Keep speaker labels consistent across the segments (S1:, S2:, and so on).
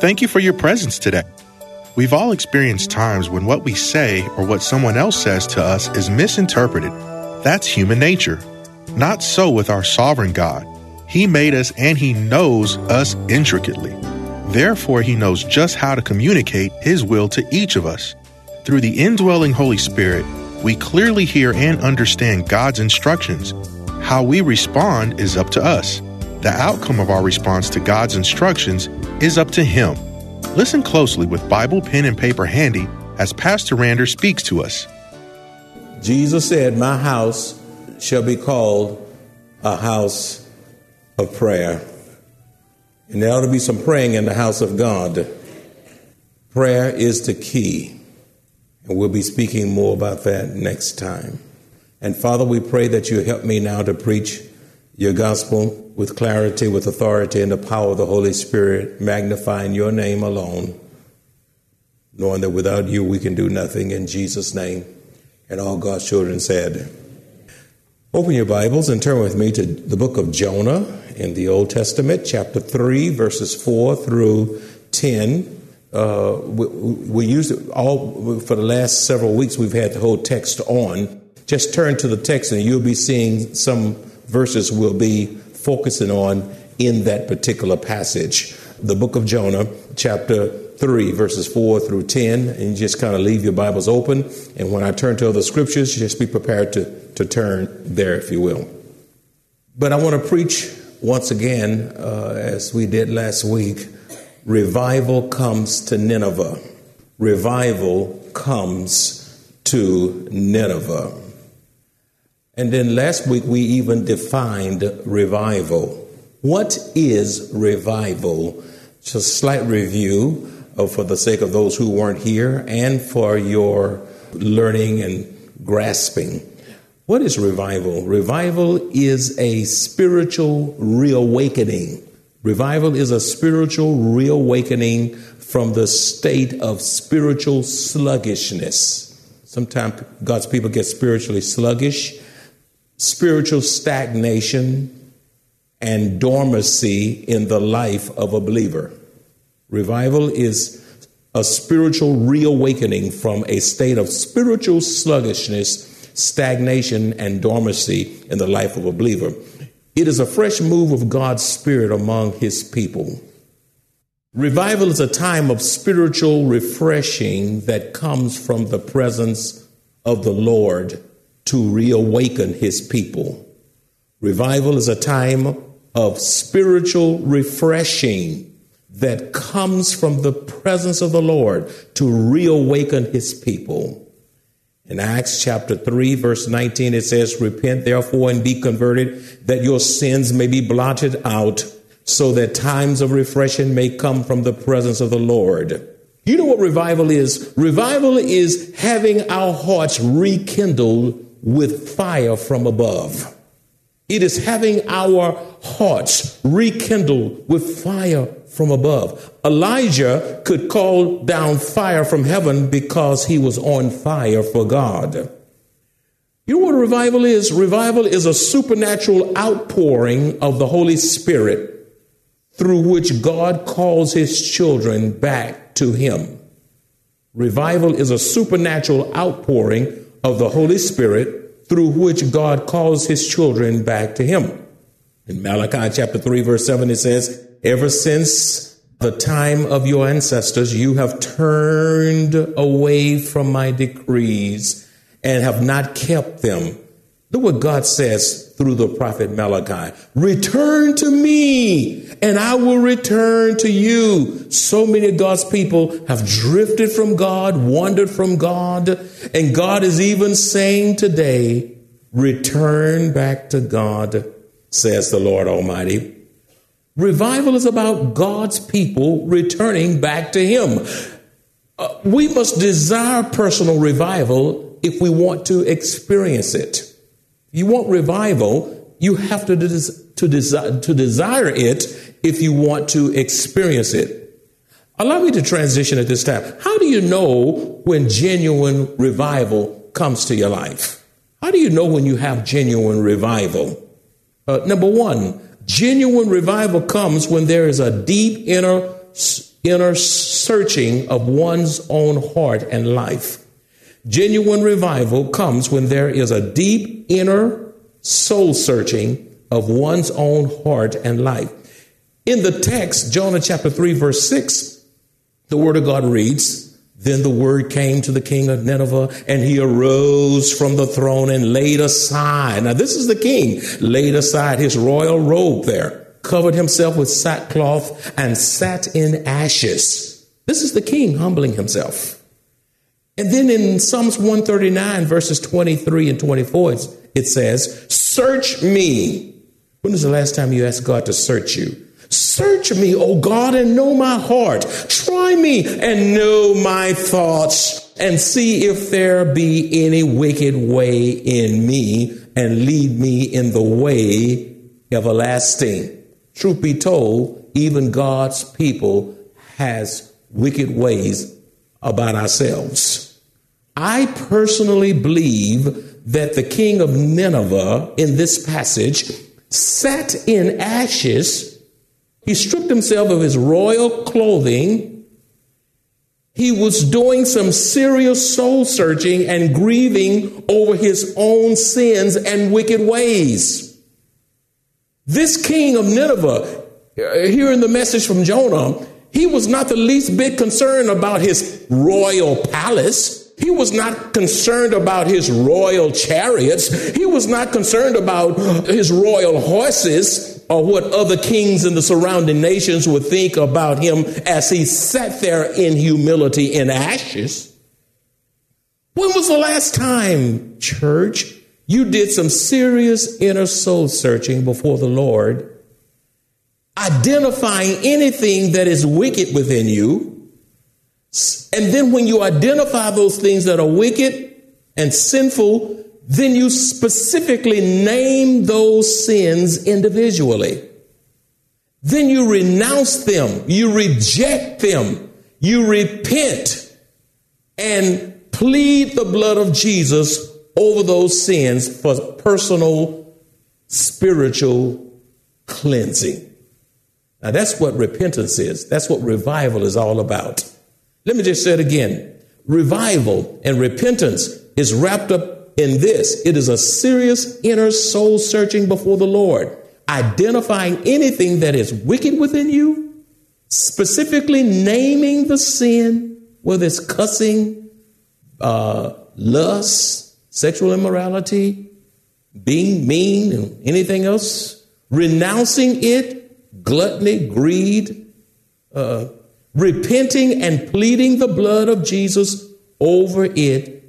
S1: Thank you for your presence today. We've all experienced times when what we say or what someone else says to us is misinterpreted. That's human nature. Not so with our sovereign God. He made us and He knows us intricately. Therefore, He knows just how to communicate His will to each of us. Through the indwelling Holy Spirit, we clearly hear and understand God's instructions. How we respond is up to us. The outcome of our response to God's instructions is up to Him. Listen closely with Bible, pen, and paper handy as Pastor Rander speaks to us.
S2: Jesus said, My house shall be called a house of prayer. And there ought to be some praying in the house of God. Prayer is the key. And we'll be speaking more about that next time. And Father, we pray that you help me now to preach your gospel with clarity, with authority, and the power of the Holy Spirit, magnifying your name alone, knowing that without you we can do nothing in Jesus' name. And all God's children said, Open your Bibles and turn with me to the book of Jonah in the Old Testament, chapter 3, verses 4 through 10. Uh, we, we used it all for the last several weeks, we've had the whole text on. Just turn to the text and you'll be seeing some verses we'll be focusing on in that particular passage. The book of Jonah, chapter 3, verses 4 through 10, and just kind of leave your Bibles open. And when I turn to other scriptures, just be prepared to, to turn there, if you will. But I want to preach once again, uh, as we did last week, revival comes to Nineveh. Revival comes to Nineveh. And then last week we even defined revival. What is revival? Just a slight review for the sake of those who weren't here and for your learning and grasping. What is revival? Revival is a spiritual reawakening. Revival is a spiritual reawakening from the state of spiritual sluggishness. Sometimes God's people get spiritually sluggish spiritual stagnation and dormancy in the life of a believer. Revival is a spiritual reawakening from a state of spiritual sluggishness, stagnation, and dormancy in the life of a believer. It is a fresh move of God's Spirit among His people. Revival is a time of spiritual refreshing that comes from the presence of the Lord to reawaken his people. Revival is a time of spiritual refreshing that comes from the presence of the Lord to reawaken his people. In Acts chapter 3, verse 19, it says, Repent therefore and be converted, that your sins may be blotted out, so that times of refreshing may come from the presence of the Lord. You know what revival is? Revival is having our hearts rekindled with fire from above. It is having our hearts rekindled with fire from above. Elijah could call down fire from heaven because he was on fire for God. You know what revival is? Revival is a supernatural outpouring of the Holy Spirit through which God calls his children back to him. Revival is a supernatural outpouring of the Holy Spirit through which God calls his children back to him. In Malachi chapter 3 verse 7 it says, ever since the time of your ancestors you have turned away from my decrees and have not kept them. Look what God says through the prophet Malachi. Return to me and I will return to you. So many of God's people have drifted from God, wandered from God, and God is even saying today, return back to God, says the Lord Almighty. Revival is about God's people returning back to Him. Uh, we must desire personal revival if we want to experience it. You want revival, you have to, des- to, desi- to desire it if you want to experience it. Allow me to transition at this time. How do you know when genuine revival comes to your life? How do you know when you have genuine revival? Uh, number one, genuine revival comes when there is a deep inner, inner searching of one's own heart and life. Genuine revival comes when there is a deep inner soul searching of one's own heart and life. In the text, Jonah chapter 3, verse 6, the word of God reads, Then the word came to the king of Nineveh, and he arose from the throne and laid aside. Now, this is the king, laid aside his royal robe there, covered himself with sackcloth, and sat in ashes. This is the king humbling himself. And then in Psalms 139, verses 23 and 24, it says, Search me. When was the last time you asked God to search you? Search me, O God, and know my heart. Try me and know my thoughts, and see if there be any wicked way in me, and lead me in the way everlasting. Truth be told, even God's people has wicked ways about ourselves. I personally believe that the king of Nineveh in this passage sat in ashes. He stripped himself of his royal clothing. He was doing some serious soul searching and grieving over his own sins and wicked ways. This king of Nineveh, uh, here in the message from Jonah, he was not the least bit concerned about his royal palace. He was not concerned about his royal chariots. He was not concerned about his royal horses or what other kings in the surrounding nations would think about him as he sat there in humility in ashes. When was the last time, church, you did some serious inner soul searching before the Lord, identifying anything that is wicked within you? And then when you identify those things that are wicked and sinful, then you specifically name those sins individually. Then you renounce them, you reject them, you repent and plead the blood of Jesus over those sins for personal spiritual cleansing. Now that's what repentance is. That's what revival is all about. Let me just say it again. Revival and repentance is wrapped up in this. It is a serious inner soul searching before the Lord, identifying anything that is wicked within you, specifically naming the sin, whether it's cussing, uh, lust, sexual immorality, being mean, and anything else, renouncing it, gluttony, greed, uh, repenting and pleading the blood of Jesus over it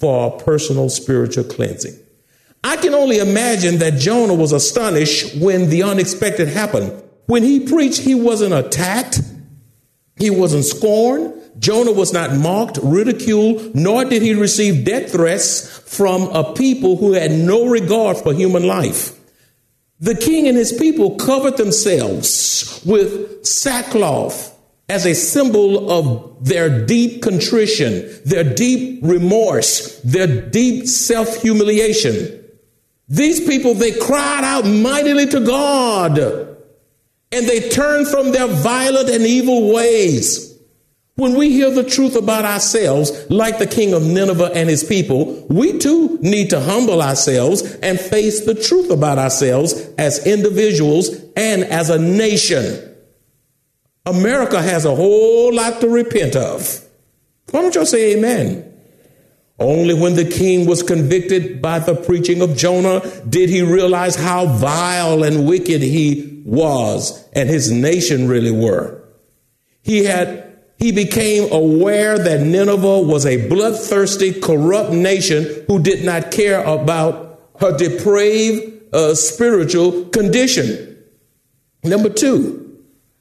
S2: for personal spiritual cleansing. I can only imagine that Jonah was astonished when the unexpected happened. When he preached, he wasn't attacked, he wasn't scorned. Jonah was not mocked, ridiculed, nor did he receive death threats from a people who had no regard for human life. The king and his people covered themselves with sackcloth as a symbol of their deep contrition, their deep remorse, their deep self humiliation. These people, they cried out mightily to God and they turned from their violent and evil ways. When we hear the truth about ourselves, like the king of Nineveh and his people, we too need to humble ourselves and face the truth about ourselves as individuals and as a nation. America has a whole lot to repent of. Why don't y'all say amen? Only when the king was convicted by the preaching of Jonah did he realize how vile and wicked he was and his nation really were. He had he became aware that Nineveh was a bloodthirsty, corrupt nation who did not care about her depraved uh, spiritual condition. Number two,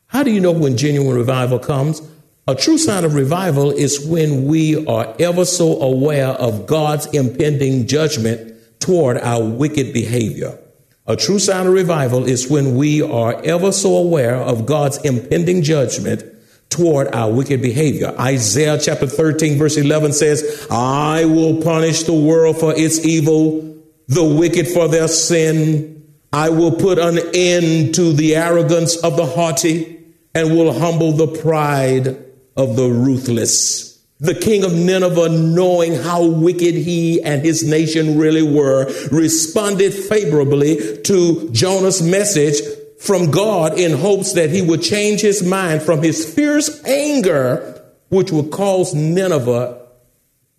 S2: how do you know when genuine revival comes? A true sign of revival is when we are ever so aware of God's impending judgment toward our wicked behavior. A true sign of revival is when we are ever so aware of God's impending judgment toward our wicked behavior. Isaiah chapter 13 verse 11 says, I will punish the world for its evil, the wicked for their sin. I will put an end to the arrogance of the haughty and will humble the pride of the ruthless. The king of Nineveh, knowing how wicked he and his nation really were, responded favorably to Jonah's message from God in hopes that he would change his mind from his fierce anger, which would cause Nineveh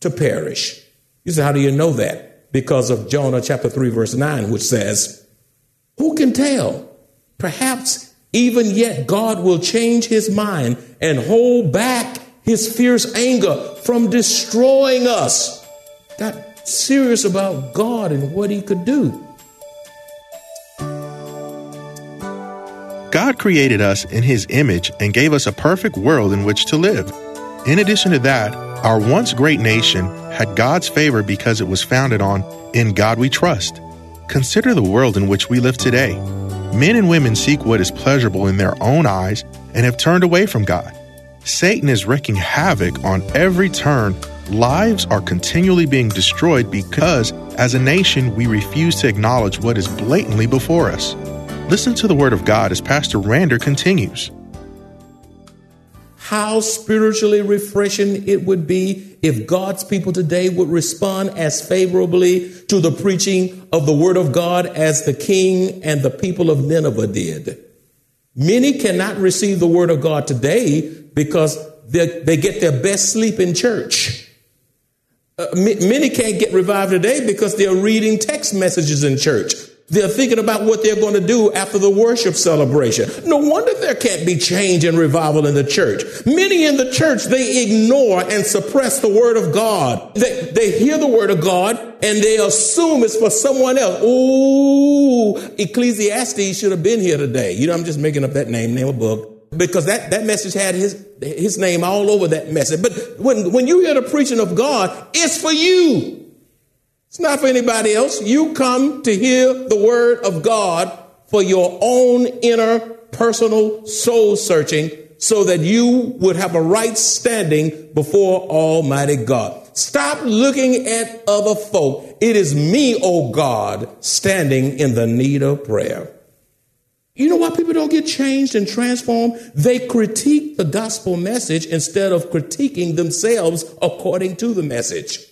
S2: to perish. You say, how do you know that? Because of Jonah chapter 3, verse 9, which says, Who can tell? Perhaps even yet God will change his mind and hold back his fierce anger from destroying us. Got serious about God and what he could do.
S1: God created us in His image and gave us a perfect world in which to live. In addition to that, our once great nation had God's favor because it was founded on In God We Trust. Consider the world in which we live today. Men and women seek what is pleasurable in their own eyes and have turned away from God. Satan is wreaking havoc on every turn. Lives are continually being destroyed because, as a nation, we refuse to acknowledge what is blatantly before us. Listen to the Word of God as Pastor Rander continues.
S2: How spiritually refreshing it would be if God's people today would respond as favorably to the preaching of the Word of God as the king and the people of Nineveh did. Many cannot receive the Word of God today because they get their best sleep in church. Uh, many can't get revived today because they're reading text messages in church. They're thinking about what they're going to do after the worship celebration. No wonder there can't be change and revival in the church. Many in the church, they ignore and suppress the word of God. They, they hear the word of God and they assume it's for someone else. Ooh, Ecclesiastes should have been here today. You know, I'm just making up that name, name a book. Because that, that message had his, his name all over that message. But when, when you hear the preaching of God, it's for you. It's not for anybody else. You come to hear the word of God for your own inner personal soul searching so that you would have a right standing before Almighty God. Stop looking at other folk. It is me, oh God, standing in the need of prayer. You know why people don't get changed and transformed? They critique the gospel message instead of critiquing themselves according to the message.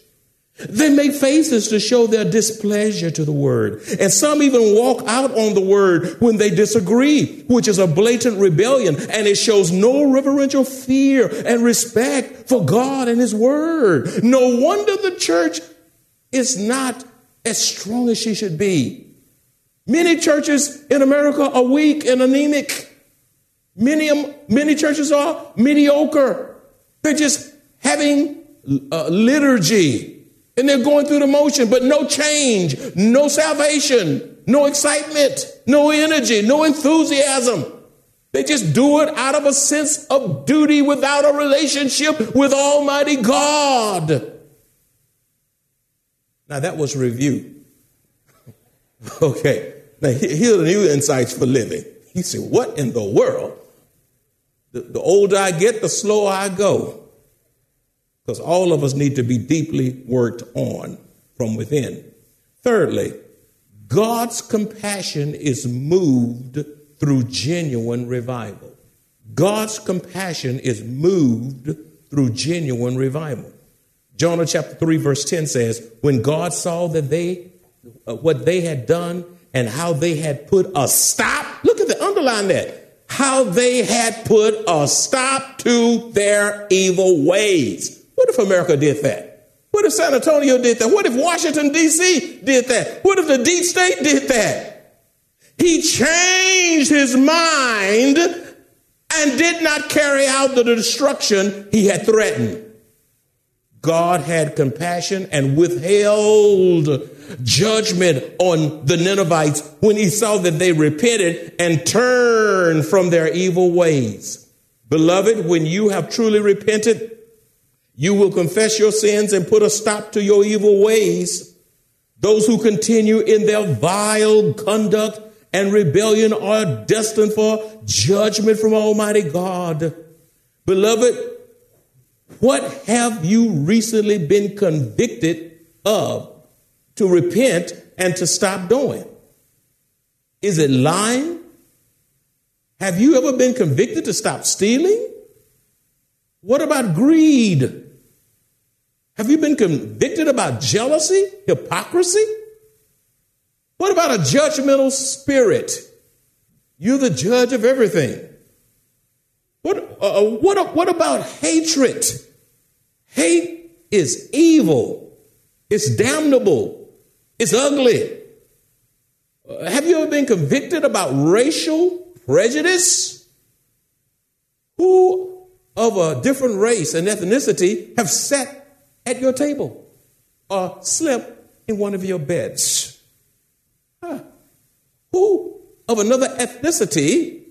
S2: They make faces to show their displeasure to the word. And some even walk out on the word when they disagree, which is a blatant rebellion. And it shows no reverential fear and respect for God and his word. No wonder the church is not as strong as she should be. Many churches in America are weak and anemic. Many, many churches are mediocre. They're just having uh, liturgy and they're going through the motion, but no change, no salvation, no excitement, no energy, no enthusiasm. They just do it out of a sense of duty without a relationship with Almighty God. Now that was review. okay. Now here are the new insights for living. You say, what in the world? The, the older I get, the slower I go because all of us need to be deeply worked on from within. Thirdly, God's compassion is moved through genuine revival. God's compassion is moved through genuine revival. Jonah chapter 3 verse 10 says, when God saw that they uh, what they had done and how they had put a stop, look at the underline that, how they had put a stop to their evil ways. What if America did that? What if San Antonio did that? What if Washington, D.C. did that? What if the deep state did that? He changed his mind and did not carry out the destruction he had threatened. God had compassion and withheld judgment on the Ninevites when he saw that they repented and turned from their evil ways. Beloved, when you have truly repented, you will confess your sins and put a stop to your evil ways. Those who continue in their vile conduct and rebellion are destined for judgment from Almighty God. Beloved, what have you recently been convicted of to repent and to stop doing? Is it lying? Have you ever been convicted to stop stealing? What about greed? Have you been convicted about jealousy, hypocrisy? What about a judgmental spirit? You're the judge of everything. What, uh, what, what about hatred? Hate is evil, it's damnable, it's ugly. Uh, have you ever been convicted about racial prejudice? Who of a different race and ethnicity have sat at your table or slept in one of your beds? Huh. Who of another ethnicity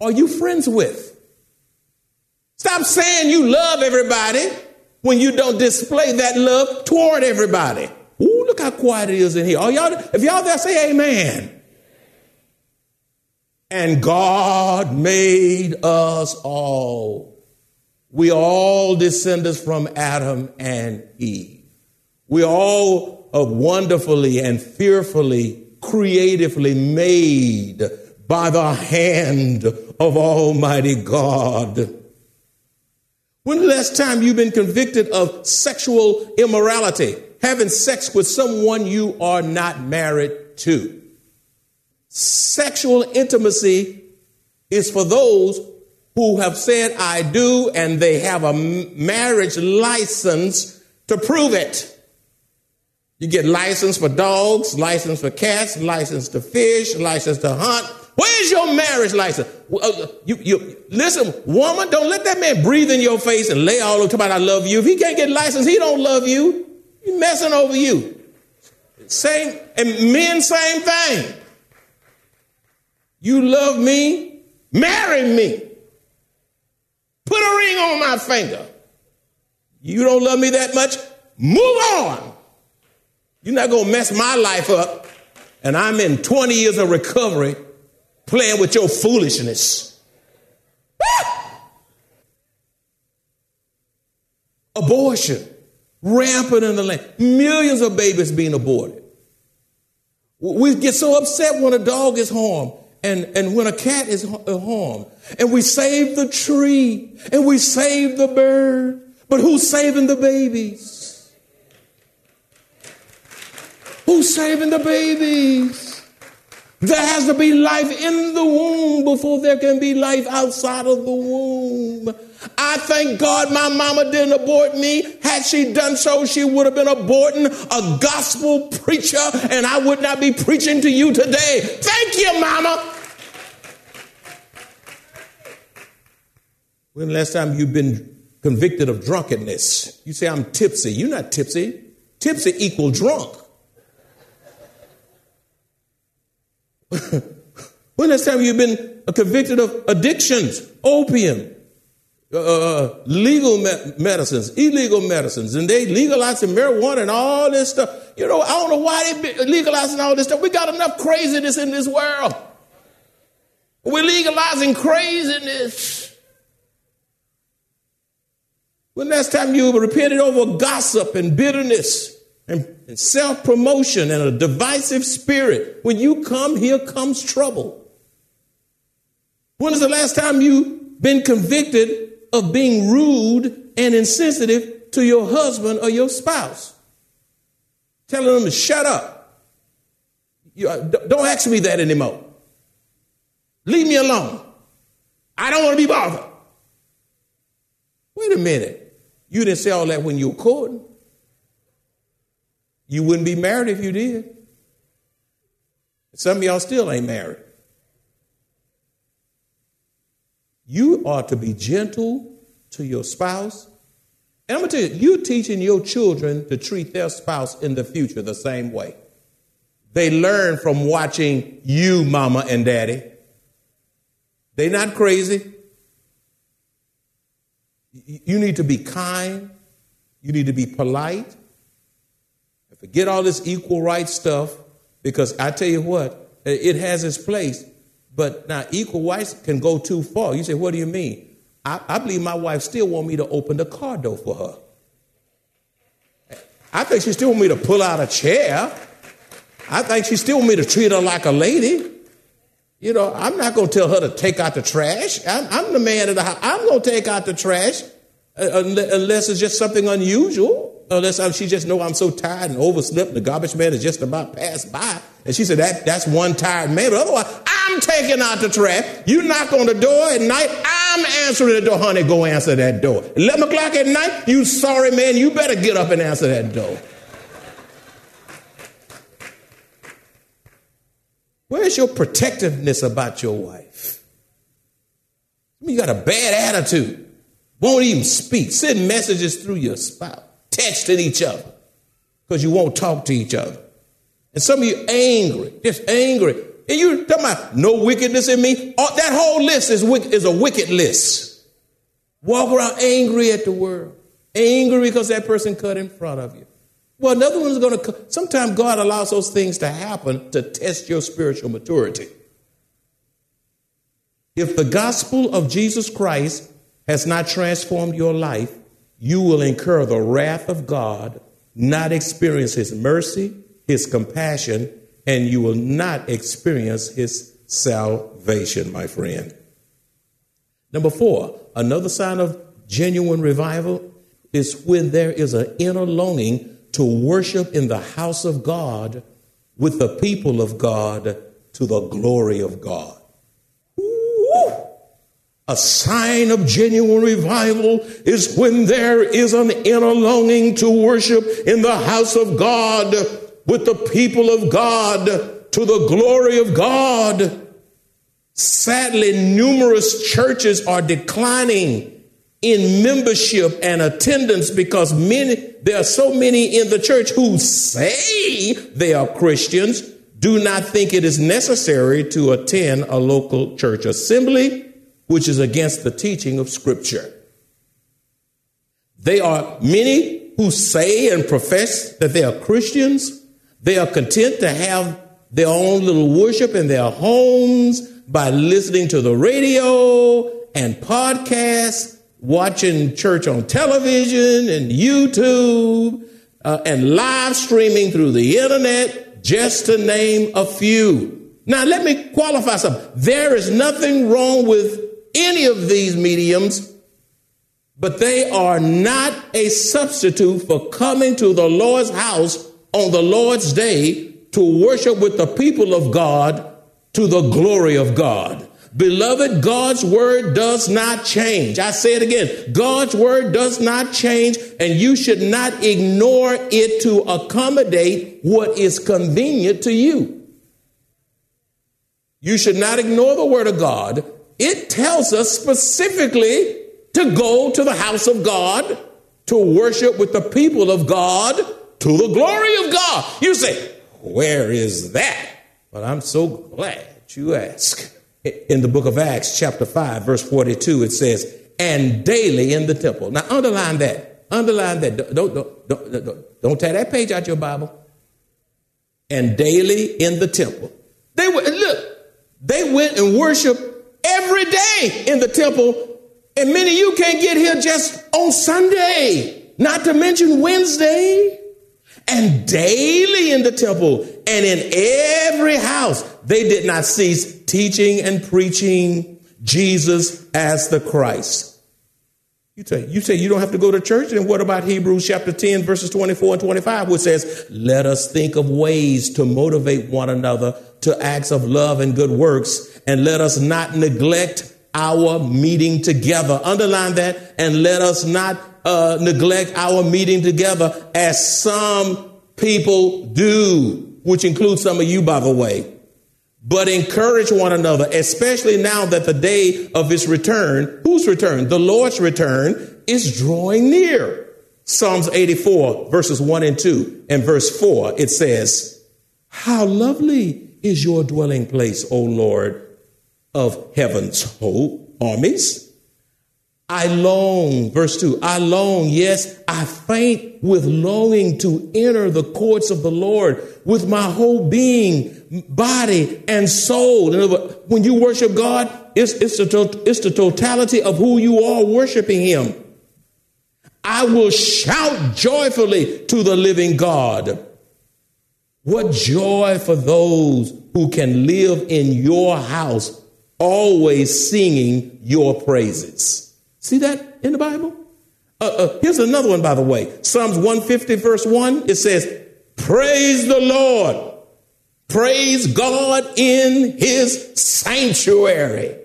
S2: are you friends with? Stop saying you love everybody when you don't display that love toward everybody. Ooh, look how quiet it is in here. Oh, y'all, if y'all there, say amen. And God made us all. We are all descendants from Adam and Eve. We all are all wonderfully and fearfully, creatively made by the hand of Almighty God. When the last time you've been convicted of sexual immorality, having sex with someone you are not married to? Sexual intimacy is for those who have said, I do, and they have a marriage license to prove it. You get license for dogs, license for cats, license to fish, license to hunt, Where's your marriage license? Uh, you, you, listen, woman, don't let that man breathe in your face and lay all over about I love you. If he can't get license, he don't love you. He's messing over you. Same, and men, same thing. You love me, marry me. Put a ring on my finger. You don't love me that much? Move on. You're not going to mess my life up. And I'm in 20 years of recovery playing with your foolishness. Abortion, rampant in the land, millions of babies being aborted. We get so upset when a dog is harmed and, and when a cat is harmed. And we save the tree and we save the bird. But who's saving the babies? Who's saving the babies? There has to be life in the womb before there can be life outside of the womb. I thank God my mama didn't abort me. Had she done so, she would have been aborting a gospel preacher, and I would not be preaching to you today. Thank you, mama. When last time you've been convicted of drunkenness? You say, I'm tipsy. You're not tipsy. Tipsy equal drunk. when last time you've been convicted of addictions, opium, uh, uh legal me- medicines, illegal medicines, and they legalizing marijuana and all this stuff. You know, I don't know why they legalizing all this stuff. We got enough craziness in this world. We're legalizing craziness. When last time you repented over gossip and bitterness? and, and self promotion and a divisive spirit. When you come, here comes trouble. When is the last time you've been convicted of being rude and insensitive to your husband or your spouse? Telling them to shut up. You, uh, don't ask me that anymore. Leave me alone. I don't want to be bothered. Wait a minute. You didn't say all that when you were courting. You wouldn't be married if you did. Some of y'all still ain't married. You ought to be gentle to your spouse. And I'm going to tell you, you're teaching your children to treat their spouse in the future the same way. They learn from watching you, mama and daddy. They're not crazy. You need to be kind. You need to be polite. Forget all this equal rights stuff because I tell you what, it has its place. But now equal rights can go too far. You say, what do you mean? I, I believe my wife still want me to open the car door for her. I think she still want me to pull out a chair. I think she still want me to treat her like a lady. You know, I'm not going to tell her to take out the trash. I'm, I'm the man of the house. I'm going to take out the trash uh, unless it's just something unusual. Unless I, she just know I'm so tired and overslept. The garbage man is just about passed by. And she said, that, that's one tired man. But otherwise, I'm taking out the trash. You knock on the door at night. I'm answering the door. Honey, go answer that door. 11 o'clock at night, you sorry man, you better get up and answer that door. Where's your protectiveness about your wife? You got a bad attitude. Won't even speak. Send messages through your spouse, texting each other because you won't talk to each other. And some of you angry, just angry. And you talking about no wickedness in me. Oh, that whole list is, is a wicked list. Walk around angry at the world, angry because that person cut in front of you. Well, another one's going to. Sometimes God allows those things to happen to test your spiritual maturity. If the gospel of Jesus Christ has not transformed your life, you will incur the wrath of God, not experience His mercy, His compassion, and you will not experience His salvation, my friend. Number four, another sign of genuine revival is when there is an inner longing to worship in the house of God with the people of God to the glory of God. A sign of genuine revival is when there is an inner longing to worship in the house of God with the people of God to the glory of God. Sadly, numerous churches are declining in membership and attendance because many there are so many in the church who say they are Christians do not think it is necessary to attend a local church assembly which is against the teaching of scripture. They are many who say and profess that they are Christians they are content to have their own little worship in their homes by listening to the radio and podcasts watching church on television and YouTube uh, and live streaming through the internet, just to name a few. Now, let me qualify something. There is nothing wrong with any of these mediums, but they are not a substitute for coming to the Lord's house on the Lord's day to worship with the people of God to the glory of God. Beloved, God's word does not change. I say it again. God's word does not change, and you should not ignore it to accommodate what is convenient to you. You should not ignore the word of God. It tells us specifically to go to the house of God, to worship with the people of God, to the glory of God. You say, Where is that? Well, I'm so glad you ask in the book of Acts, chapter 5, verse 42, it says, and daily in the temple. Now, underline that. Underline that. Don't, don't, don't, don't, don't tear that page out your Bible. And daily in the temple. They were, look, they went and worshiped every day in the temple. And many of you can't get here just on Sunday, not to mention Wednesday and daily in the temple and in every house they did not cease teaching and preaching Jesus as the Christ. You say, you say you don't have to go to church, and what about Hebrews chapter 10, verses 24 and 25, which says, Let us think of ways to motivate one another to acts of love and good works, and let us not neglect our meeting together. Underline that, and let us not uh, neglect our meeting together as some people do, which includes some of you, by the way. But encourage one another, especially now that the day of his return, whose return? The Lord's return is drawing near. Psalms 84, verses 1 and 2, and verse 4, it says, How lovely is your dwelling place, O Lord of heaven's hope, armies. I long, verse 2, I long, yes, I faint with longing to enter the courts of the Lord with my whole being, body, and soul. In other words, when you worship God, it's, it's, the, it's the totality of who you are worshiping Him. I will shout joyfully to the living God. What joy for those who can live in your house, always singing your praises. See that in the Bible? Uh, uh, here's another one, by the way. Psalms 150, verse 1, it says, Praise the Lord. Praise God in his sanctuary.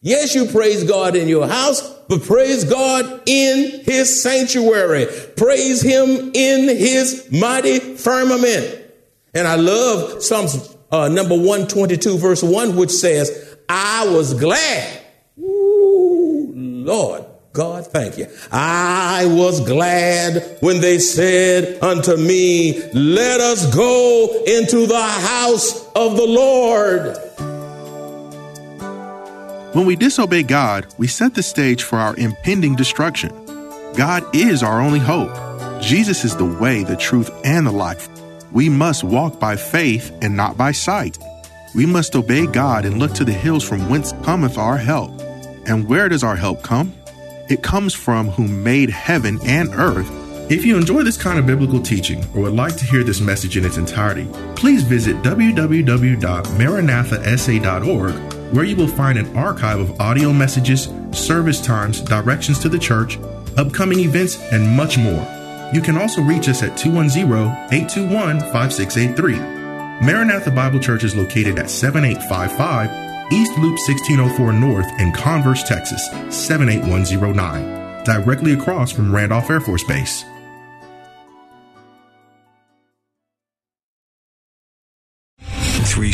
S2: Yes, you praise God in your house, but praise God in his sanctuary. Praise him in his mighty firmament. And I love Psalms uh, number 122, verse 1, which says, I was glad. Lord God, thank you. I was glad when they said unto me, Let us go into the house of the Lord.
S1: When we disobey God, we set the stage for our impending destruction. God is our only hope. Jesus is the way, the truth, and the life. We must walk by faith and not by sight. We must obey God and look to the hills from whence cometh our help. And where does our help come? It comes from who made heaven and earth. If you enjoy this kind of biblical teaching or would like to hear this message in its entirety, please visit www.maranathasa.org where you will find an archive of audio messages, service times, directions to the church, upcoming events, and much more. You can also reach us at 210 821 5683. Maranatha Bible Church is located at 7855 East Loop 1604 North in Converse, Texas 78109, directly across from Randolph Air Force Base.